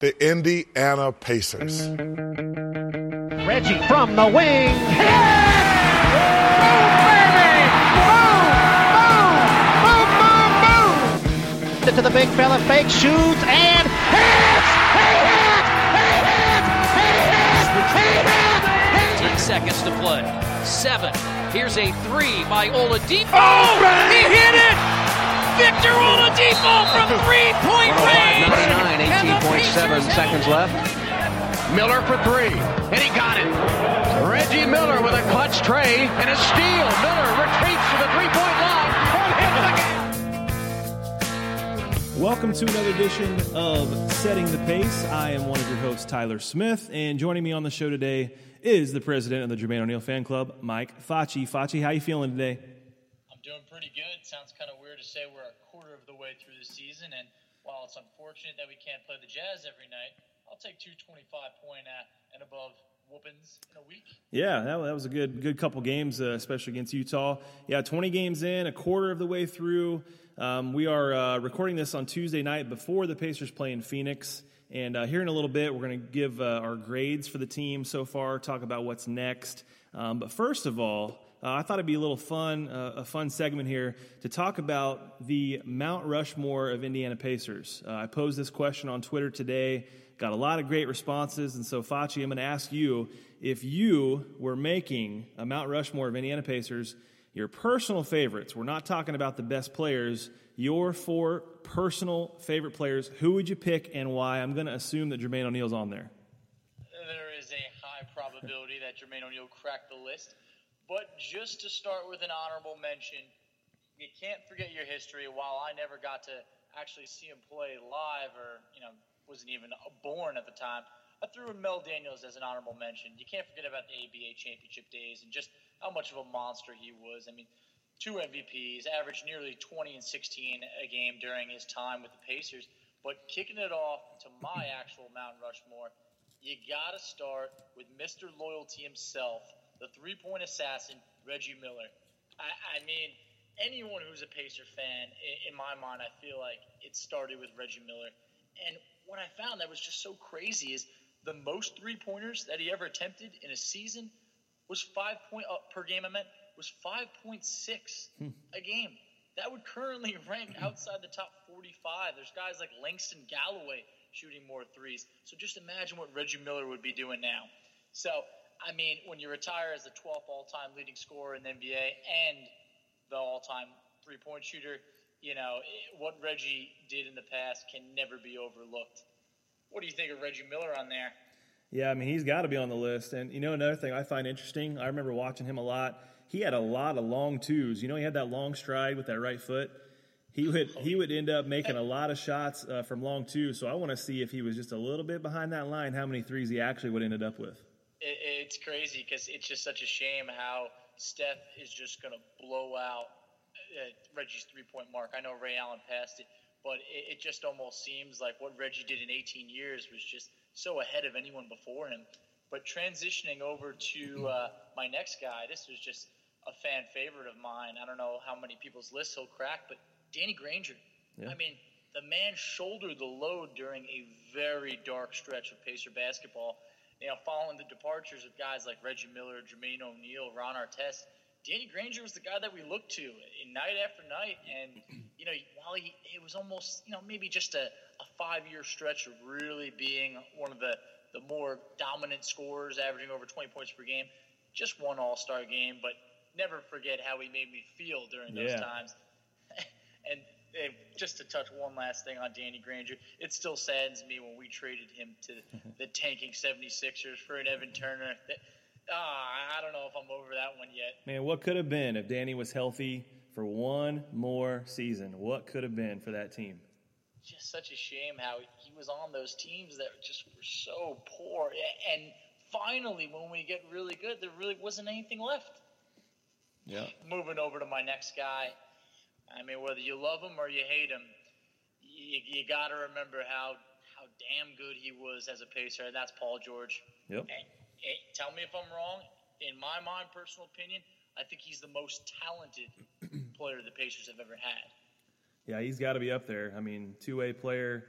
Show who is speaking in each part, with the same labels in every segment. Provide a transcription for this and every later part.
Speaker 1: The Indiana Pacers.
Speaker 2: Reggie from the wing. Hit! Boom, baby! Boom! Boom! Boom! Boom! Boom! To the big fella, fake shoots and hits!
Speaker 3: Ten seconds to play. Seven. Here's a three by Oladipo.
Speaker 2: Oh,
Speaker 3: it! Victor Oladipo from three-point range.
Speaker 4: 99, 18.7 seconds left. Miller for three, and he got it. Reggie Miller with a clutch trey and a steal. Miller retreats to the three-point line and hits
Speaker 5: again. Welcome to another edition of Setting the Pace. I am one of your hosts, Tyler Smith, and joining me on the show today is the president of the Jermaine O'Neal fan club, Mike Facci. Facci, how you feeling today?
Speaker 6: Doing pretty good. Sounds kind of weird to say we're a quarter of the way through the season, and while it's unfortunate that we can't play the Jazz every night, I'll take two 25 point and above whoopings in a week.
Speaker 5: Yeah, that, that was a good good couple games, uh, especially against Utah. Yeah, 20 games in, a quarter of the way through. Um, we are uh, recording this on Tuesday night before the Pacers play in Phoenix. And uh, here in a little bit, we're going to give uh, our grades for the team so far, talk about what's next. Um, but first of all, uh, I thought it'd be a little fun, uh, a fun segment here to talk about the Mount Rushmore of Indiana Pacers. Uh, I posed this question on Twitter today, got a lot of great responses, and so Facci, I'm going to ask you if you were making a Mount Rushmore of Indiana Pacers, your personal favorites. We're not talking about the best players. Your four personal favorite players. Who would you pick and why? I'm going to assume that Jermaine O'Neal's on there.
Speaker 6: There is a high probability that Jermaine O'Neal cracked the list. But just to start with an honorable mention, you can't forget your history. While I never got to actually see him play live or, you know, wasn't even born at the time, I threw in Mel Daniels as an honorable mention. You can't forget about the ABA championship days and just how much of a monster he was. I mean, two MVPs, averaged nearly 20 and 16 a game during his time with the Pacers. But kicking it off to my actual Mount Rushmore, you got to start with Mr. Loyalty himself, the three point assassin, Reggie Miller. I, I, mean, anyone who's a Pacer fan, in, in, my mind, I feel like it started with Reggie Miller. And what I found that was just so crazy is the most three pointers that he ever attempted in a season was five point uh, per game. I meant was five point six hmm. a game. That would currently rank outside the top 45. There's guys like Langston Galloway shooting more threes. So just imagine what Reggie Miller would be doing now. So I mean, when you retire as the 12th all-time leading scorer in the NBA and the all-time three-point shooter, you know what Reggie did in the past can never be overlooked. What do you think of Reggie Miller on there?
Speaker 5: Yeah, I mean he's got to be on the list. And you know another thing I find interesting, I remember watching him a lot. He had a lot of long twos. You know, he had that long stride with that right foot. He would he would end up making a lot of shots uh, from long two. So I want to see if he was just a little bit behind that line, how many threes he actually would ended up with
Speaker 6: it, it's crazy because it's just such a shame how Steph is just going to blow out uh, Reggie's three point mark. I know Ray Allen passed it, but it, it just almost seems like what Reggie did in 18 years was just so ahead of anyone before him. But transitioning over to uh, my next guy, this was just a fan favorite of mine. I don't know how many people's lists he'll crack, but Danny Granger.
Speaker 5: Yeah.
Speaker 6: I mean, the man shouldered the load during a very dark stretch of Pacer basketball. You know, following the departures of guys like Reggie Miller, Jermaine O'Neal, Ron Artest, Danny Granger was the guy that we looked to night after night. And, you know, while he, it was almost, you know, maybe just a, a five year stretch of really being one of the, the more dominant scorers, averaging over 20 points per game, just one all star game, but never forget how he made me feel during those
Speaker 5: Yeah.
Speaker 6: times. and eh, just to touch one last thing on Danny Granger, it still saddens me when we traded him to the tanking 76ers for an Evan Turner. That, ah, I don't know if I'm over that one yet.
Speaker 5: Man, what could have been if Danny was healthy for one more season? What could have been for that team?
Speaker 6: just such a shame how he was on those teams that just were so poor. And finally, when we get really good, there really wasn't anything left.
Speaker 5: Yeah.
Speaker 6: Moving over to my next guy. I mean, whether you love him or you hate him, you, you got to remember how how damn good he was as a pacer, and that's Paul George.
Speaker 5: Yep.
Speaker 6: And, and tell me if I'm wrong. In my mind, personal opinion, I think he's the most talented player the Pacers have ever had.
Speaker 5: Yeah, he's got to be up there. I mean, two way player.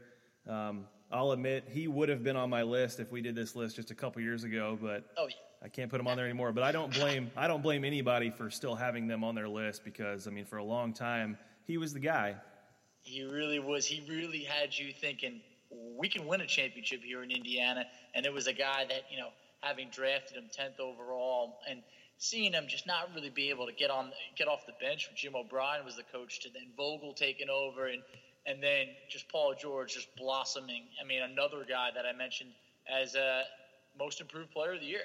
Speaker 5: Um, I'll admit he would have been on my list if we did this list just a couple years ago, but
Speaker 6: Oh, yeah.
Speaker 5: I can't put him on there anymore. But I don't blame I don't blame anybody for still having them on their list because I mean, for a long time he was the guy.
Speaker 6: He really was. He really had you thinking we can win a championship here in Indiana. And it was a guy that you know, having drafted him tenth overall, and seeing him just not really be able to get on, get off the bench. Jim O'Brien was the coach, to then Vogel taking over, and and then just Paul George just blossoming. I mean, another guy that I mentioned as a most improved player of the year.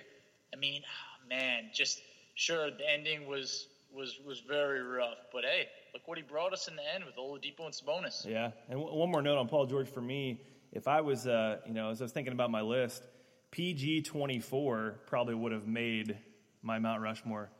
Speaker 6: I mean, ah, man, just sure the ending was was was very rough, but hey, look what he brought us in the end with Oladipo and Sabonis.
Speaker 5: Yeah, and w- one more note on Paul George for me. If I was, uh, you know, as I was thinking about my list, PG twenty four probably would have made my Mount Rushmore.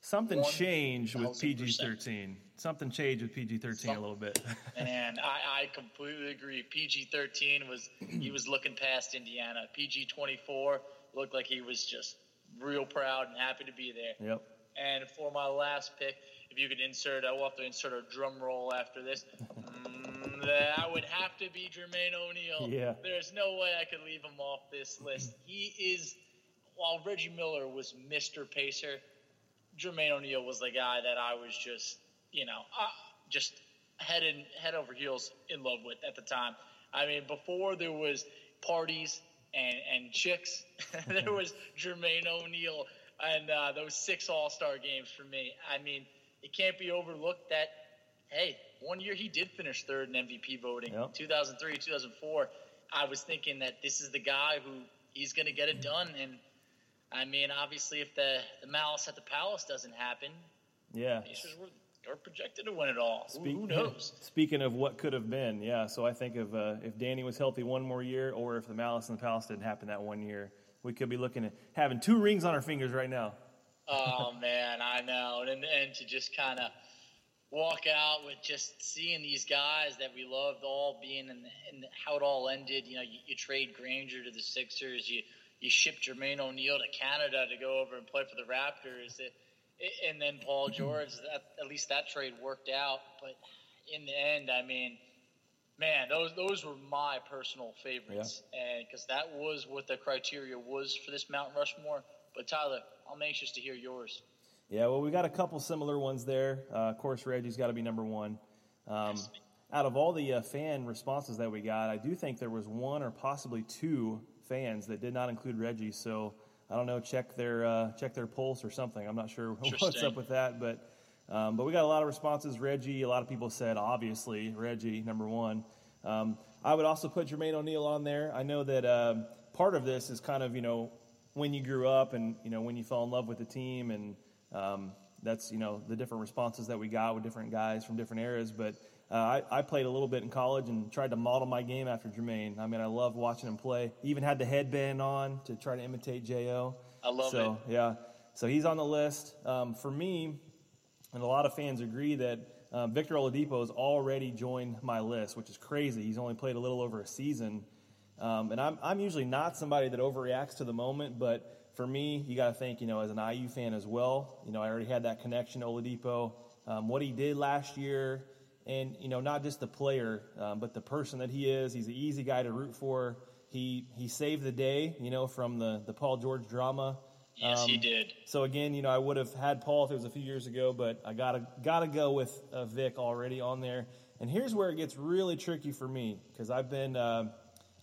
Speaker 5: Something changed with PG thirteen. Something changed with PG thirteen a little bit.
Speaker 6: And I, I completely agree. PG thirteen was he was looking past Indiana. PG twenty four looked like he was just real proud and happy to be there.
Speaker 5: yep.
Speaker 6: And for my last pick, if you could insert, I will have to insert a drum roll after this. Mm, that would have to be Jermaine O'Neal.
Speaker 5: Yeah.
Speaker 6: There's no way I could leave him off this list. He is, while Reggie Miller was Mr. Pacer, Jermaine O'Neal was the guy that I was just, you know, uh, just head in, head over heels in love with at the time. I mean, before there was parties and, and chicks, there was Jermaine O'Neal and uh, those six All Star games for me. I mean, it can't be overlooked that, hey, one year he did finish third in MVP voting,
Speaker 5: Yep.
Speaker 6: 2003, 2004. I was thinking that this is the guy who he's going to get it done. And I mean, obviously, if the, the malice at the palace doesn't happen,
Speaker 5: Yeah.
Speaker 6: Pacers were, are projected to win it all. Who-
Speaker 5: Speak-
Speaker 6: Who knows?
Speaker 5: Speaking of what could have been, yeah. So I think of uh, if Danny was healthy one more year, or if the Malice in the Palace didn't happen that one year, we could be looking at having two rings on our fingers right now.
Speaker 6: oh man, I know, and and to just kind of walk out with just seeing these guys that we loved all being in, in how it all ended. You know, you, you trade Granger to the Sixers, you you ship Jermaine O'Neal to Canada to go over and play for the Raptors, it, and then Paul George. That, at least that trade worked out, but in the end, I mean. Man, those those were my personal favorites, and because that was what the criteria was for this Mount Rushmore. But Tyler, I'm anxious to hear yours.
Speaker 5: Yeah, well, we got a couple similar ones there. Uh, of course, Reggie's got to be number one. Um, out of all the uh, fan responses that we got, I do think there was one or possibly two fans that did not include Reggie. So I don't know, check their uh, check their pulse or something. I'm not sure what's up with that, but um, but we got a lot of responses. Reggie, a lot of people said obviously Reggie number one. Um, I would also put Jermaine O'Neal on there. I know that um, part of this is kind of you know when you grew up and you know when you fell in love with the team and um, that's you know the different responses that we got with different guys from different eras. But uh, I, I played a little bit in college and tried to model my game after Jermaine. I mean, I loved watching him play. Even had the headband on to try to imitate Jo.
Speaker 6: I love
Speaker 5: so, yeah, so he's on the list um, for me. And a lot of fans agree that um, Victor Oladipo has already joined my list, which is crazy. He's only played a little over a season. Um, and I'm, I'm usually not somebody that overreacts to the moment, but for me, you got to think, you know, as an IU fan as well, you know, I already had that connection to Oladipo. Um, what he did last year, and, you know, not just the player, um, but the person that he is. He's an easy guy to root for. He, he saved the day, you know, from the, the Paul George drama.
Speaker 6: Yes, um, he did.
Speaker 5: So again, you know, I would have had Paul if it was a few years ago, but I gotta gotta go with uh, Vic already on there. And here's where it gets really tricky for me because I've been uh,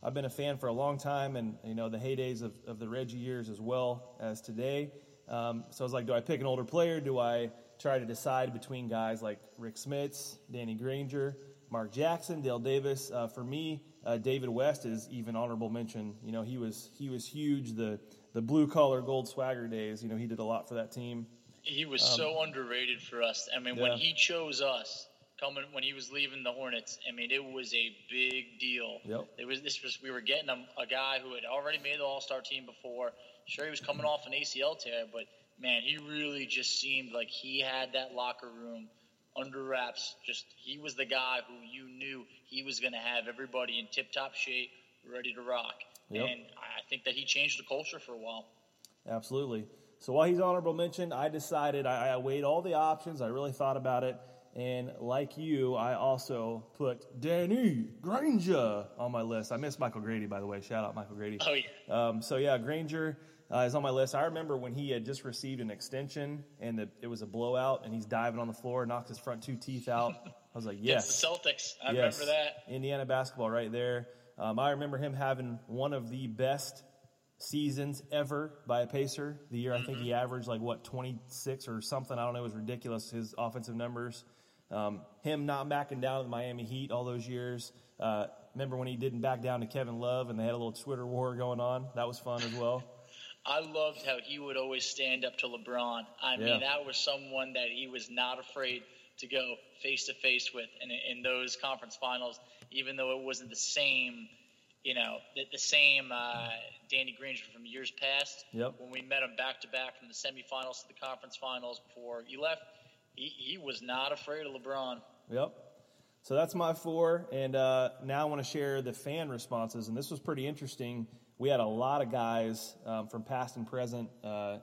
Speaker 5: I've been a fan for a long time, and you know the heydays of, of the Reggie years as well as today. Um, so I was like, do I pick an older player? Do I try to decide between guys like Rick Smits, Danny Granger, Mark Jackson, Dale Davis? Uh, for me, uh, David West is even honorable mention. You know, he was he was huge. The the blue collar gold swagger days. You know, he did a lot for that team.
Speaker 6: He was um, so underrated for us. I mean, yeah. when he chose us, coming when he was leaving the Hornets, I mean, it was a big deal.
Speaker 5: Yep.
Speaker 6: It was this was we were getting a, a guy who had already made the All Star team before. Sure, he was coming off an ACL tear, but man, he really just seemed like he had that locker room under wraps. Just he was the guy who you knew he was going to have everybody in tip top shape, ready to rock. Yep. And I think that he changed the culture for a while.
Speaker 5: Absolutely. So while he's honorable mention, I decided I, I weighed all the options. I really thought about it. And like you, I also put Danny Granger on my list. I missed Michael Grady, by the way. Shout out Michael Grady.
Speaker 6: Oh, yeah.
Speaker 5: Um, so, yeah, Granger uh, is on my list. I remember when he had just received an extension and the, it was a blowout and he's diving on the floor, knocks his front two teeth out. I was like, yes.
Speaker 6: the Celtics. I
Speaker 5: yes.
Speaker 6: remember that.
Speaker 5: Indiana basketball right there. Um, I remember him having one of the best seasons ever by a Pacer. The year I think he mm-hmm. averaged like what 26 or something. I don't know. It was ridiculous his offensive numbers. Um, him not backing down to the Miami Heat all those years. Uh, remember when he didn't back down to Kevin Love and they had a little Twitter war going on? That was fun as well.
Speaker 6: I loved how he would always stand up to LeBron. I yeah. mean, that was someone that he was not afraid to go face to face with in, in those conference finals even though it wasn't the same, you know, the, the same uh, Danny Granger from years past.
Speaker 5: Yep.
Speaker 6: When we met him back to back from the semifinals to the conference finals before he left, he, he was not afraid of LeBron.
Speaker 5: Yep. So that's my four, and uh, now I want to share the fan responses. And this was pretty interesting. We had a lot of guys um, from past and present, uh,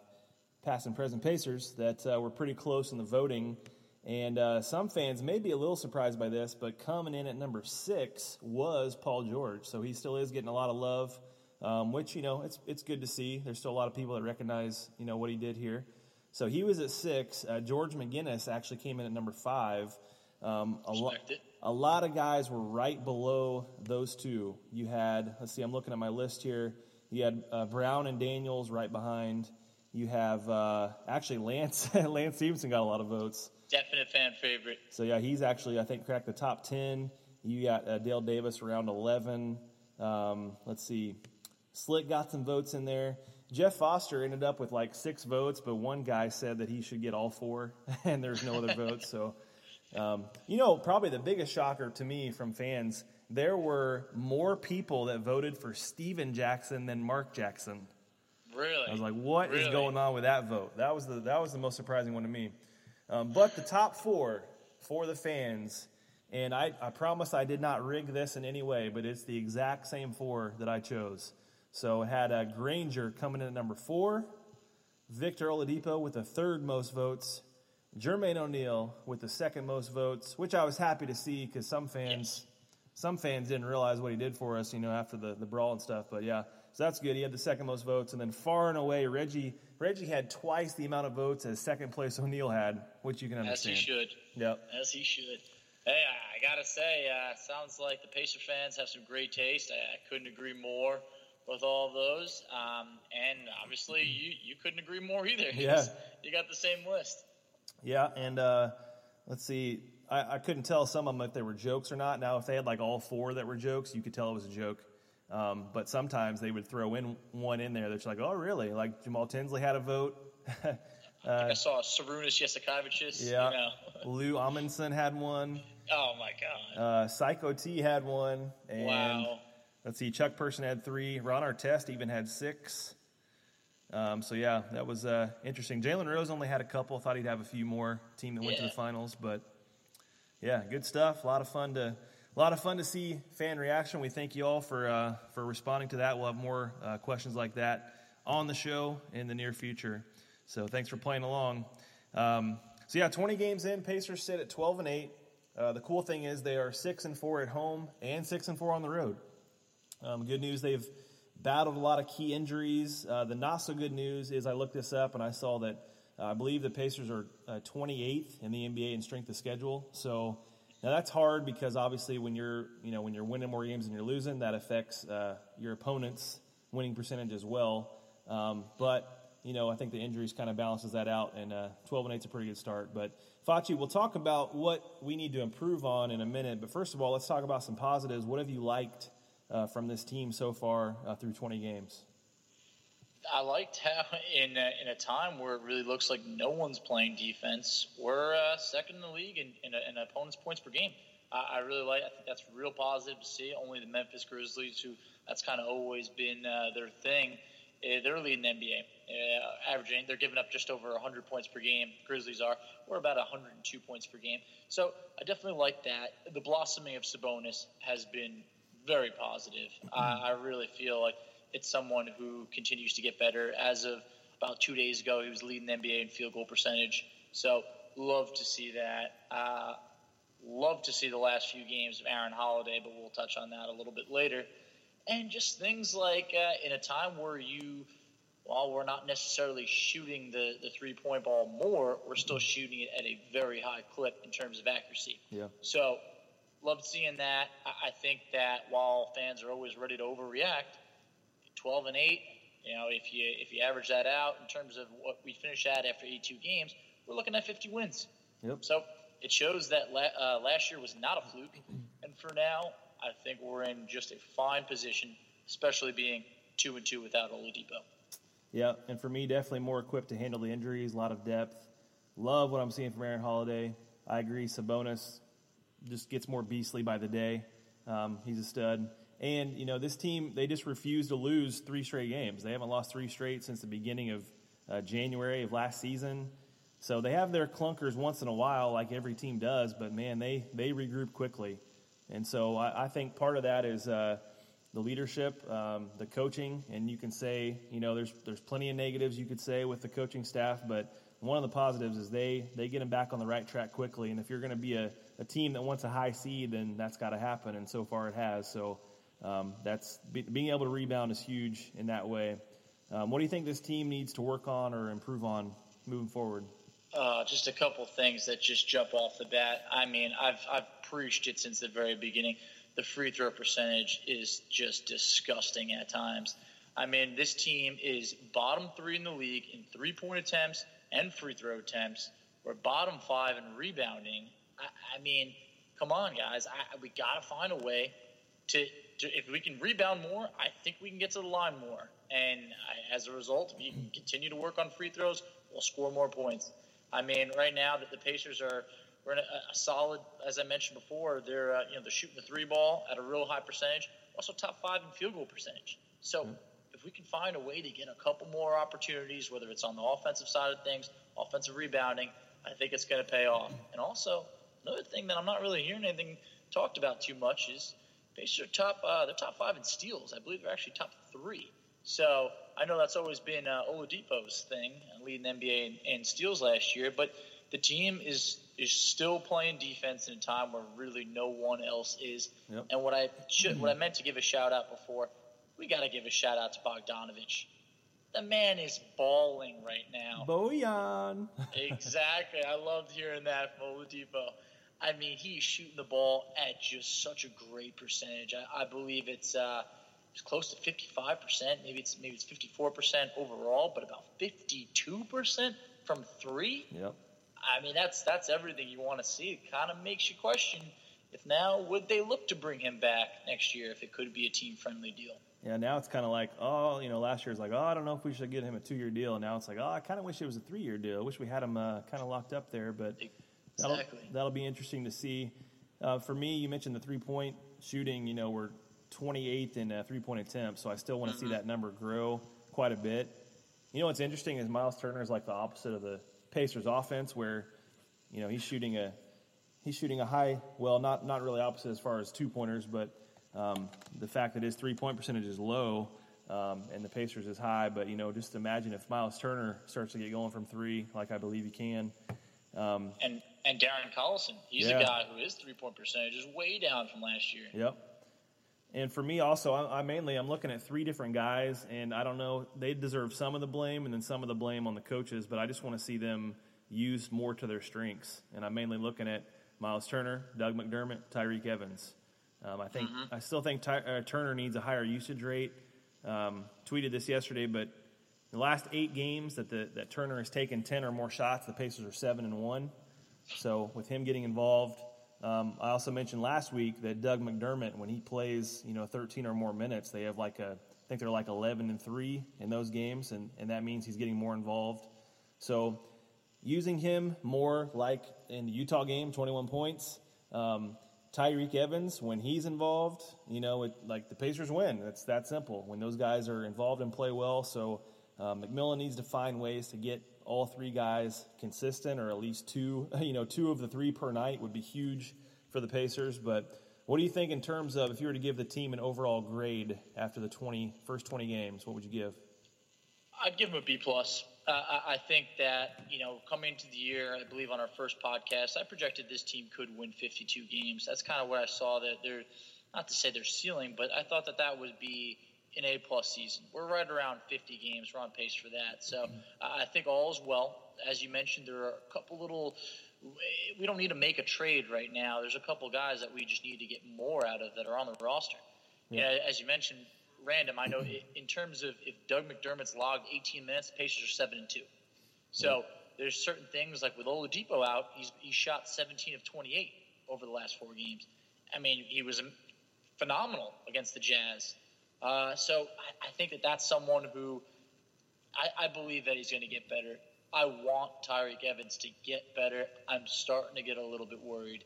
Speaker 5: past and present Pacers that uh, were pretty close in the voting. And uh, some fans may be a little surprised by this, but coming in at number six was Paul George. So he still is getting a lot of love, um, which, you know, it's, it's good to see. There's still a lot of people that recognize, you know, what he did here. So he was at six. Uh, George McGinnis actually came in at number five. Um, a, lo- a lot of guys were right below those two. You had, let's see, I'm looking at my list here. You had uh, Brown and Daniels right behind. You have uh, actually Lance Lance Stephenson got a lot of votes.
Speaker 6: Definite fan favorite.
Speaker 5: So yeah, he's actually I think cracked the top ten. You got uh, Dale Davis around eleven. Um, let's see, Slick got some votes in there. Jeff Foster ended up with like six votes, but one guy said that he should get all four, and there's no other votes. So, um, you know, probably the biggest shocker to me from fans, there were more people that voted for Stephen Jackson than Mark Jackson.
Speaker 6: Really?
Speaker 5: I was like, what
Speaker 6: really?
Speaker 5: is going on with that vote? That was the that was the most surprising one to me. Um, but the top four for the fans, and I, I promise I did not rig this in any way, but it's the exact same four that I chose. So had uh, Granger coming in at number four, Victor Oladipo with the third most votes, Jermaine O'Neal with the second most votes, which I was happy to see because some fans, some fans didn't realize what he did for us, you know, after the, the brawl and stuff. But yeah, so that's good. He had the second most votes, and then far and away, Reggie Reggie had twice the amount of votes as second place O'Neal had, which you can understand.
Speaker 6: As he should.
Speaker 5: Yep.
Speaker 6: As he should. Hey, I, gotta say, uh, sounds like the Pacer fans have some great taste. I, I couldn't agree more with all of those. Um, and obviously, you you couldn't agree more either.
Speaker 5: Yeah.
Speaker 6: You got the same list.
Speaker 5: Yeah, and uh, let's see. I, I couldn't tell some of them if they were jokes or not. Now, if they had like all four that were jokes, you could tell it was a joke. Um, but sometimes they would throw in one in there that's like, oh, really? Like Jamal Tinsley had a vote.
Speaker 6: uh, I saw Sarunas Jasikevičius.
Speaker 5: Yeah.
Speaker 6: You know.
Speaker 5: Lou Amundson had one.
Speaker 6: Oh, my God.
Speaker 5: Uh, Psycho T had one. And
Speaker 6: wow.
Speaker 5: Let's see, Chuck Person had three. Ron Artest even had six. Um, so, yeah, that was uh, interesting. Jalen Rose only had a couple. Thought he'd have a few more. Team that went
Speaker 6: yeah.
Speaker 5: to the finals. But Yeah, good stuff. A lot of fun to a lot of fun to see fan reaction. We thank you all for uh, for responding to that. We'll have more uh, questions like that on the show in the near future. So thanks for playing along. Um, so yeah, 20 games in, Pacers sit at 12 and 8. Uh, the cool thing is they are six and four at home and six and four on the road. Um, good news, they've battled a lot of key injuries. Uh, the not so good news is I looked this up and I saw that uh, I believe the Pacers are 28th uh, in the NBA in strength of schedule. So now that's hard because obviously when you're you know when you're winning more games than you're losing, that affects uh, your opponent's winning percentage as well. Um, but you know, I think the injuries kind of balances that out, and uh, 12 and 8 is a pretty good start. But Facci, we'll talk about what we need to improve on in a minute. But first of all, let's talk about some positives. What have you liked uh, from this team so far uh, through 20 games?
Speaker 6: I liked how, in a, in a time where it really looks like no one's playing defense, we're uh, second in the league in, in, a, in opponents' points per game. I, I, really like. I think that's real positive to see. Only the Memphis Grizzlies, who that's kind of always been uh, their thing, uh, they're leading the NBA, uh, averaging. They're giving up just over 100 points per game. Grizzlies are. We're about 102 points per game. So I definitely like that. The blossoming of Sabonis has been very positive. I, I really feel like it's someone who continues to get better. As of about two days ago, he was leading the NBA in field goal percentage. So love to see that. Uh, love to see the last few games of Aaron Holiday, but we'll touch on that a little bit later and just things like uh, in a time where you while we're not necessarily shooting the, the three point ball more, we're still shooting it at a very high clip in terms of accuracy.
Speaker 5: Yeah.
Speaker 6: So, loved seeing that. I, I think that while fans are always ready to overreact, 12 and 8, you know, if you if you average that out in terms of what we finished at after 82 games, we're looking at 50 wins.
Speaker 5: Yep.
Speaker 6: So, it shows that la- uh, last year was not a fluke. And for now, I think we're in just a fine position, especially being two and two without Oladipo.
Speaker 5: Yeah, and for me, definitely more equipped to handle the injuries, a lot of depth. Love what I'm seeing from Aaron Holiday. I agree. Sabonis just gets more beastly by the day. Um, he's a stud. And, you know, this team, they just refuse to lose three straight games. They haven't lost three straight since the beginning of uh, January of last season. So they have their clunkers once in a while, like every team does, but man, they, they regroup quickly. And so I, I think part of that is uh, the leadership, um, the coaching, and you can say, you know, there's there's plenty of negatives you could say with the coaching staff, but one of the positives is they they get them back on the right track quickly. And if you're going to be a, a team that wants a high seed, then that's got to happen, and so far it has. So um, that's be, being able to rebound is huge in that way. Um, what do you think this team needs to work on or improve on moving forward?
Speaker 6: Uh, just a couple things that just jump off the bat. I mean, I've I've preached it since the very beginning. The free throw percentage is just disgusting at times. I mean, this team is bottom three in the league in three point attempts and free throw attempts. We're bottom five in rebounding. I, I mean, come on, guys. I, we got to find a way to, to, if we can rebound more, I think we can get to the line more. And I, as a result, if we can continue to work on free throws, we'll score more points. I mean, right now that the Pacers are we're in a, a, solid, as I mentioned before, they're uh, you know they're shooting the three ball at a real high percentage, also top five in field goal percentage. So mm-hmm. if we can find a way to get a couple more opportunities, whether it's on the offensive side of things, offensive rebounding, I think it's going to pay off. And also another thing that I'm not really hearing anything talked about too much is Pacers are top uh, they're top five in steals. I believe they're actually top three. So I know that's always been uh, Oladipo's thing, leading the NBA in, in steals last year. But the team is is still playing defense in a time where really no one else is.
Speaker 5: Yep.
Speaker 6: And what I should, what I meant to give a shout out before, we got to give a shout out to Bogdanovic. The man is balling right now.
Speaker 5: Bojan.
Speaker 6: exactly. I loved hearing that from Oladipo. I mean, he's shooting the ball at just such a great percentage. I, I believe it's uh, it's close to 55%. Maybe it's maybe it's 54% overall, but about 52% from three.
Speaker 5: Yep.
Speaker 6: I mean, that's that's everything you want to see. It kind of makes you question if now would they look to bring him back next year if it could be a team friendly deal.
Speaker 5: Yeah, now it's kind of like, oh, you know, last year was like, oh, I don't know if we should get him a two year deal. And now it's like, oh, I kind of wish it was a three year deal. I wish we had him uh, kind of locked up there, but
Speaker 6: exactly.
Speaker 5: that'll, that'll be interesting to see. Uh, for me, you mentioned the three point shooting. You know, we're 28th in uh, three point attempts, so I still want to mm-hmm. see that number grow quite a bit. You know what's interesting is Miles Turner is like the opposite of the Pacers offense, where you know he's shooting a he's shooting a high, well, not not really opposite as far as two pointers, but um, the fact that his three point percentage is low um, and the Pacers is high. But you know, just imagine if Miles Turner starts to get going from three, like I believe he can. Um,
Speaker 6: and and Darren Collison, he's yeah. a guy who his three point percentage is way down from last year.
Speaker 5: Yep. And for me, also, I, I, mainly I'm looking at three different guys, and I don't know they deserve some of the blame, and then some of the blame on the coaches. But I just want to see them used more to their strengths, and I'm mainly looking at Miles Turner, Doug McDermott, Tyreke Evans. Um, I think mm-hmm. I still think Ty, uh, Turner needs a higher usage rate. Um, tweeted this yesterday, but the last eight games that the, that Turner has taken ten or more shots, the Pacers are seven and one. So with him getting involved, um, I also mentioned last week that Doug McDermott, when he plays, you know, 13 or more minutes, they have like a, I think they're like 11 and three in those games, and, and that means he's getting more involved. So using him more like in the Utah game, 21 points. Um, Tyreke Evans, when he's involved, you know, it, like the Pacers win. It's that simple. When those guys are involved and play well, so uh, McMillan needs to find ways to get all three guys consistent, or at least two. You know, two of the three per night would be huge for the Pacers. But what do you think in terms of if you were to give the team an overall grade after the 20, first 20 games? What would you give?
Speaker 6: I'd give them a B plus. Uh, I think that you know, coming into the year, I believe on our first podcast, I projected this team could win 52 games. That's kind of where I saw that they're not to say they're ceiling, but I thought that that would be an A plus season. We're right around 50 games. We're on pace for that. So mm-hmm. I think all is well. As you mentioned, there are a couple little. We don't need to make a trade right now. There's a couple guys that we just need to get more out of that are on the roster. Yeah. as you mentioned, random. I know in terms of if Doug McDermott's logged 18 minutes, the Pacers are seven and two. So there's certain things like with Oladipo out, he's he shot 17 of 28 over the last four games. I mean, he was phenomenal against the Jazz. Uh, so I, I, think that that's someone who I, I believe that he's going to get better. I want Tyreke Evans to get better. I'm starting to get a little bit worried.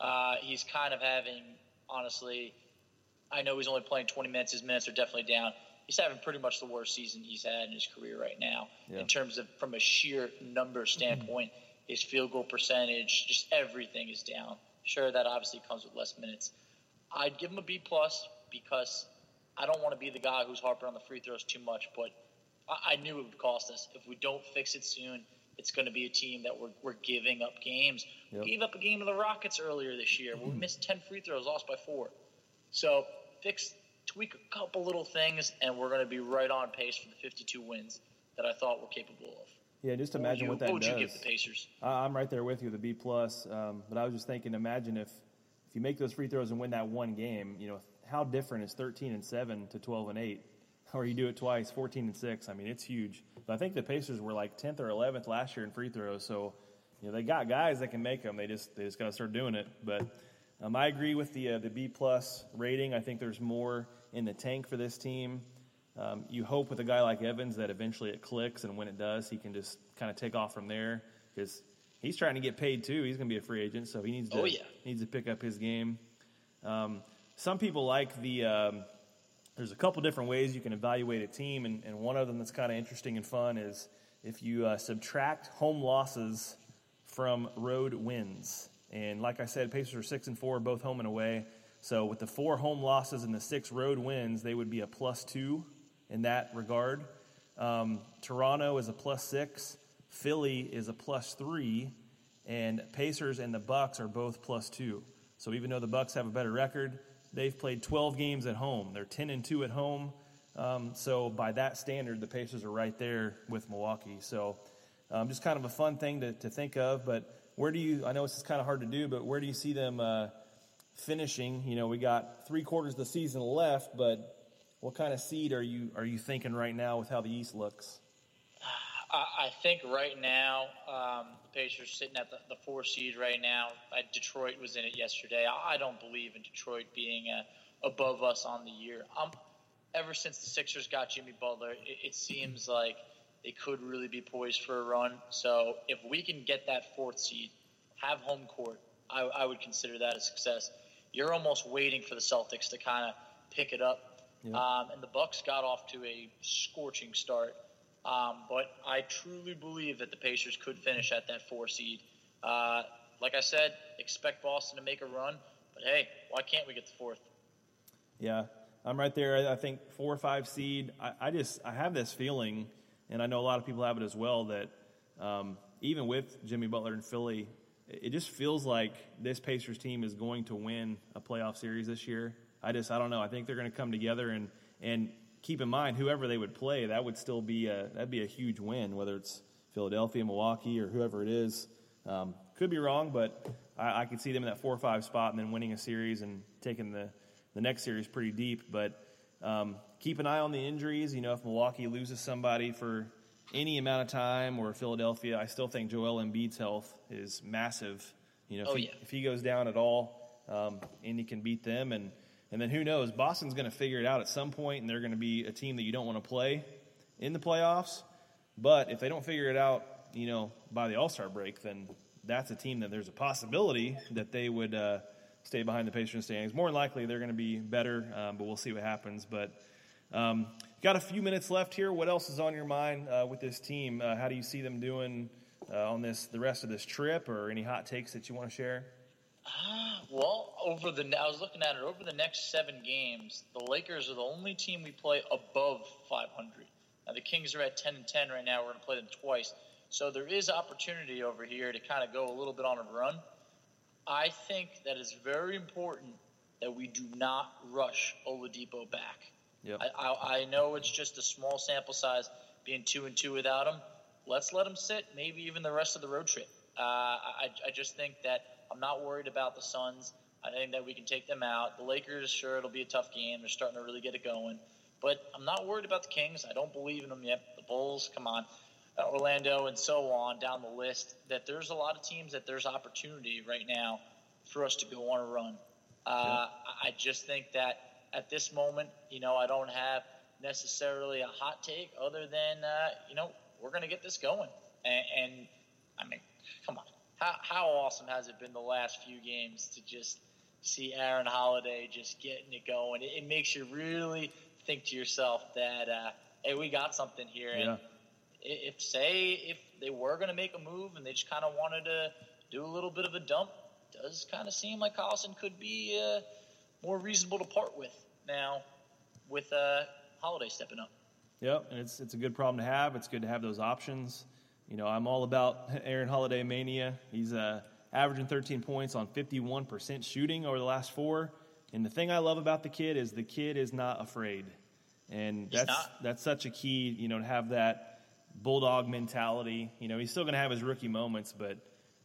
Speaker 6: Uh, he's kind of having, honestly, I know he's only playing 20 minutes. His minutes are definitely down. He's having pretty much the worst season he's had in his career right now yeah. in terms of from a sheer number standpoint. Mm-hmm. His field goal percentage, just everything is down. Sure, that obviously comes with less minutes. I'd give him a B plus because I don't want to be the guy who's harping on the free throws too much, but I, I knew it would cost us. If we don't fix it soon, it's going to be a team that we're, we're giving up games. Yep. We gave up a game to the Rockets earlier this year where we missed 10 free throws, lost by four. So fix, tweak a couple little things, and we're going to be right on pace for the 52 wins that I thought we're capable of.
Speaker 5: Yeah, just imagine what,
Speaker 6: you,
Speaker 5: what that
Speaker 6: what would
Speaker 5: does.
Speaker 6: you give the Pacers?
Speaker 5: I'm right there with you, the B plus. Um, but I was just thinking, imagine if if you make those free throws and win that one game, you know how different is 13 and seven to 12 and eight, or you do it twice, 14 and six. I mean, it's huge. But I think the Pacers were like 10th or 11th last year in free throws, so you know they got guys that can make them. They just they just got to start doing it. But um, I agree with the uh, the B plus rating. I think there's more in the tank for this team. Um, you hope with a guy like Evans that eventually it clicks, and when it does, he can just kind of take off from there because he's trying to get paid too. He's going to be a free agent, so he needs to
Speaker 6: oh, yeah.
Speaker 5: needs to pick up his game. Um, some people like the. Um, there's a couple different ways you can evaluate a team, and, and one of them that's kind of interesting and fun is if you uh, subtract home losses from road wins. And like I said, Pacers are six and four, both home and away. So with the four home losses and the six road wins, they would be a plus two in that regard. Um, Toronto is a plus six. Philly is a plus three, and Pacers and the Bucks are both plus two. So even though the Bucks have a better record, they've played 12 games at home. They're 10 and two at home. Um, so by that standard, the Pacers are right there with Milwaukee. So um, just kind of a fun thing to, to think of, but where do you? I know this is kind of hard to do, but where do you see them uh, finishing? You know, we got three quarters of the season left, but what kind of seed are you are you thinking right now with how the East looks?
Speaker 6: I think right now um, the Pacers sitting at the, the four seed right now. Uh, Detroit was in it yesterday. I, I don't believe in Detroit being uh, above us on the year. Um, ever since the Sixers got Jimmy Butler, it, it seems like they could really be poised for a run. So if we can get that fourth seed, have home court, I, I would consider that a success. You're almost waiting for the Celtics to kind of pick it up. Yeah. Um, and the Bucks got off to a scorching start. Um, but I truly believe that the Pacers could finish at that four seed. Uh, like I said, expect Boston to make a run. But hey, why can't we get the fourth?
Speaker 5: Yeah, I'm right there. I think four or five seed. I, I just I have this feeling, and I know a lot of people have it as well, that um, even with Jimmy Butler and Philly, it just feels like this Pacers team is going to win a playoff series this year. I just I don't know. I think they're going to come together and and keep in mind whoever they would play, that would still be a that'd be a huge win, whether it's Philadelphia, Milwaukee, or whoever it is. Um, could be wrong, but I, I could see them in that four or five spot and then winning a series and taking the the next series pretty deep. But um, keep an eye on the injuries. You know, if Milwaukee loses somebody for any amount of time or Philadelphia, I still think Joel Embiid's health is massive. You know, if,
Speaker 6: Oh,
Speaker 5: he,
Speaker 6: yeah.
Speaker 5: if he goes down at all, um, he can beat them. And, and then who knows? Boston's going to figure it out at some point, and they're going to be a team that you don't want to play in the playoffs. But if they don't figure it out, you know, by the All Star break, then that's a team that there's a possibility that they would uh, stay behind the Pacers standings. More than likely, they're going to be better, um, but we'll see what happens. But um, got a few minutes left here. What else is on your mind uh, with this team? Uh, how do you see them doing uh, on this the rest of this trip, or any hot takes that you want to share?
Speaker 6: Well, over the I was looking at it over the next seven games, the Lakers are the only team we play above 500. Now the Kings are at 10 and 10 right now. We're going to play them twice, so there is opportunity over here to kind of go a little bit on a run. I think that it's very important that we do not rush Oladipo back.
Speaker 5: Yep.
Speaker 6: I, I, I know it's just a small sample size, being two and two without him. Let's let him sit, maybe even the rest of the road trip. Uh, I, I just think that I'm not worried about the Suns. I think that we can take them out. The Lakers, sure, it'll be a tough game. They're starting to really get it going. But I'm not worried about the Kings. I don't believe in them yet. The Bulls, come on. Uh, Orlando and so on down the list. That there's a lot of teams that there's opportunity right now for us to go on a run. Uh, I just think that at this moment, you know, I don't have necessarily a hot take other than, uh, you know, we're going to get this going. And, and I mean, come on. How, how awesome has it been the last few games to just see Aaron Holiday just getting it going? It, it makes you really think to yourself that, uh, hey, we got something here.
Speaker 5: Yeah.
Speaker 6: And if, say, if they were going to make a move and they just kind of wanted to do a little bit of a dump, does kind of seem like Collison could be uh, more reasonable to part with now with uh, Holiday stepping up.
Speaker 5: Yep, and it's it's a good problem to have. It's good to have those options. You know, I'm all about Aaron Holiday mania. He's uh, averaging 13 points on 51% shooting over the last four. And the thing I love about the kid is the kid is not afraid, and
Speaker 6: He's
Speaker 5: that's
Speaker 6: not.
Speaker 5: that's such a key. You know, to have that bulldog mentality. You know, he's still going to have his rookie moments, but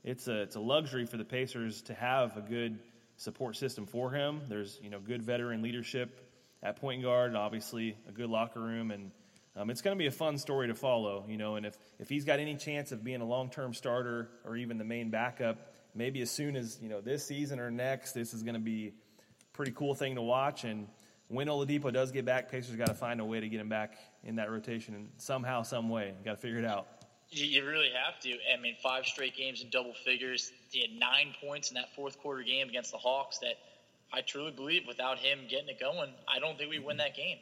Speaker 5: it's a it's a luxury for the Pacers to have a good support system for him. There's you know good veteran leadership at point guard, and obviously a good locker room, and um, it's going to be a fun story to follow. You know, and if if he's got any chance of being a long term starter or even the main backup, maybe as soon as you know this season or next, this is going to be a pretty cool thing to watch. And when Oladipo does get back, Pacers got to find a way to get him back in that rotation, and somehow, some way, got to figure it out.
Speaker 6: You, really have to. I mean, five straight games in double figures. He had nine points in that fourth quarter game against the Hawks. That I truly believe without him getting it going, I don't think we win that game.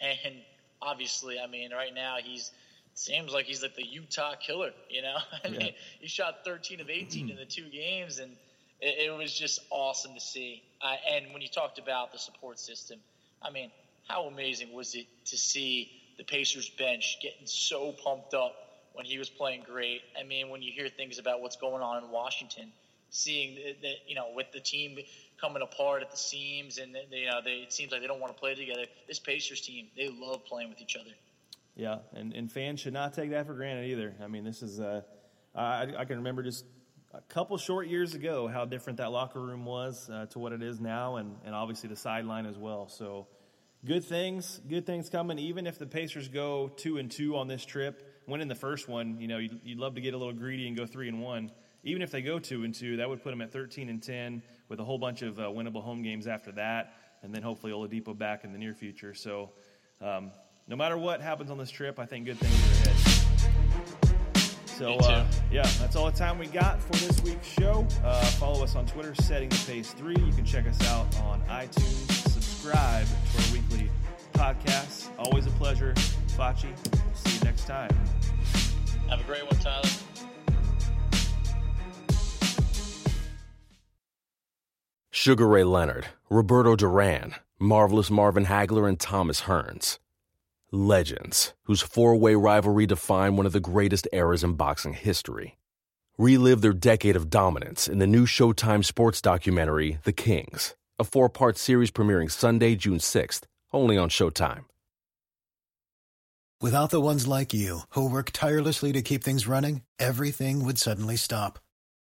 Speaker 6: And obviously, I mean, right now he's seems like he's like the Utah killer. You know, I
Speaker 5: Yeah.
Speaker 6: mean, he shot 13 of 18 in the two games, and it, it was just awesome to see. Uh, and when you talked about the support system, I mean, how amazing was it to see the Pacers bench getting so pumped up when he was playing great? I mean, when you hear things about what's going on in Washington, seeing that, you know with the team coming apart at the seams, and they, you know they, it seems like they don't want to play together. This Pacers team, they love playing with each other.
Speaker 5: Yeah, and, and fans should not take that for granted either. I mean, this is, uh, I, I can remember just a couple short years ago how different that locker room was uh, to what it is now, and, and obviously the sideline as well. So good things, good things coming. Even if the Pacers go two and two on this trip, winning the first one, you know, you'd, you'd love to get a little greedy and go three and one. Even if they go two and two, that would put them at 13 and 10 with a whole bunch of uh, winnable home games after that, and then hopefully Oladipo back in the near future. So um, no matter what happens on this trip, I think good things are ahead. So, uh, yeah, that's all the time we got for this week's show. Uh, follow us on Twitter, Setting the Pace 3. You can check us out on iTunes. Subscribe to our weekly podcast. Always a pleasure. Facci, see you next time.
Speaker 7: Sugar Ray Leonard, Roberto Duran, Marvelous Marvin Hagler, and Thomas Hearns. Legends, whose four way rivalry defined one of the greatest eras in boxing history. Relive their decade of dominance in the new Showtime sports documentary, The Kings, a four part series premiering Sunday, June 6th, only on Showtime.
Speaker 8: Without the ones like you, who work tirelessly to keep things running, everything would suddenly stop.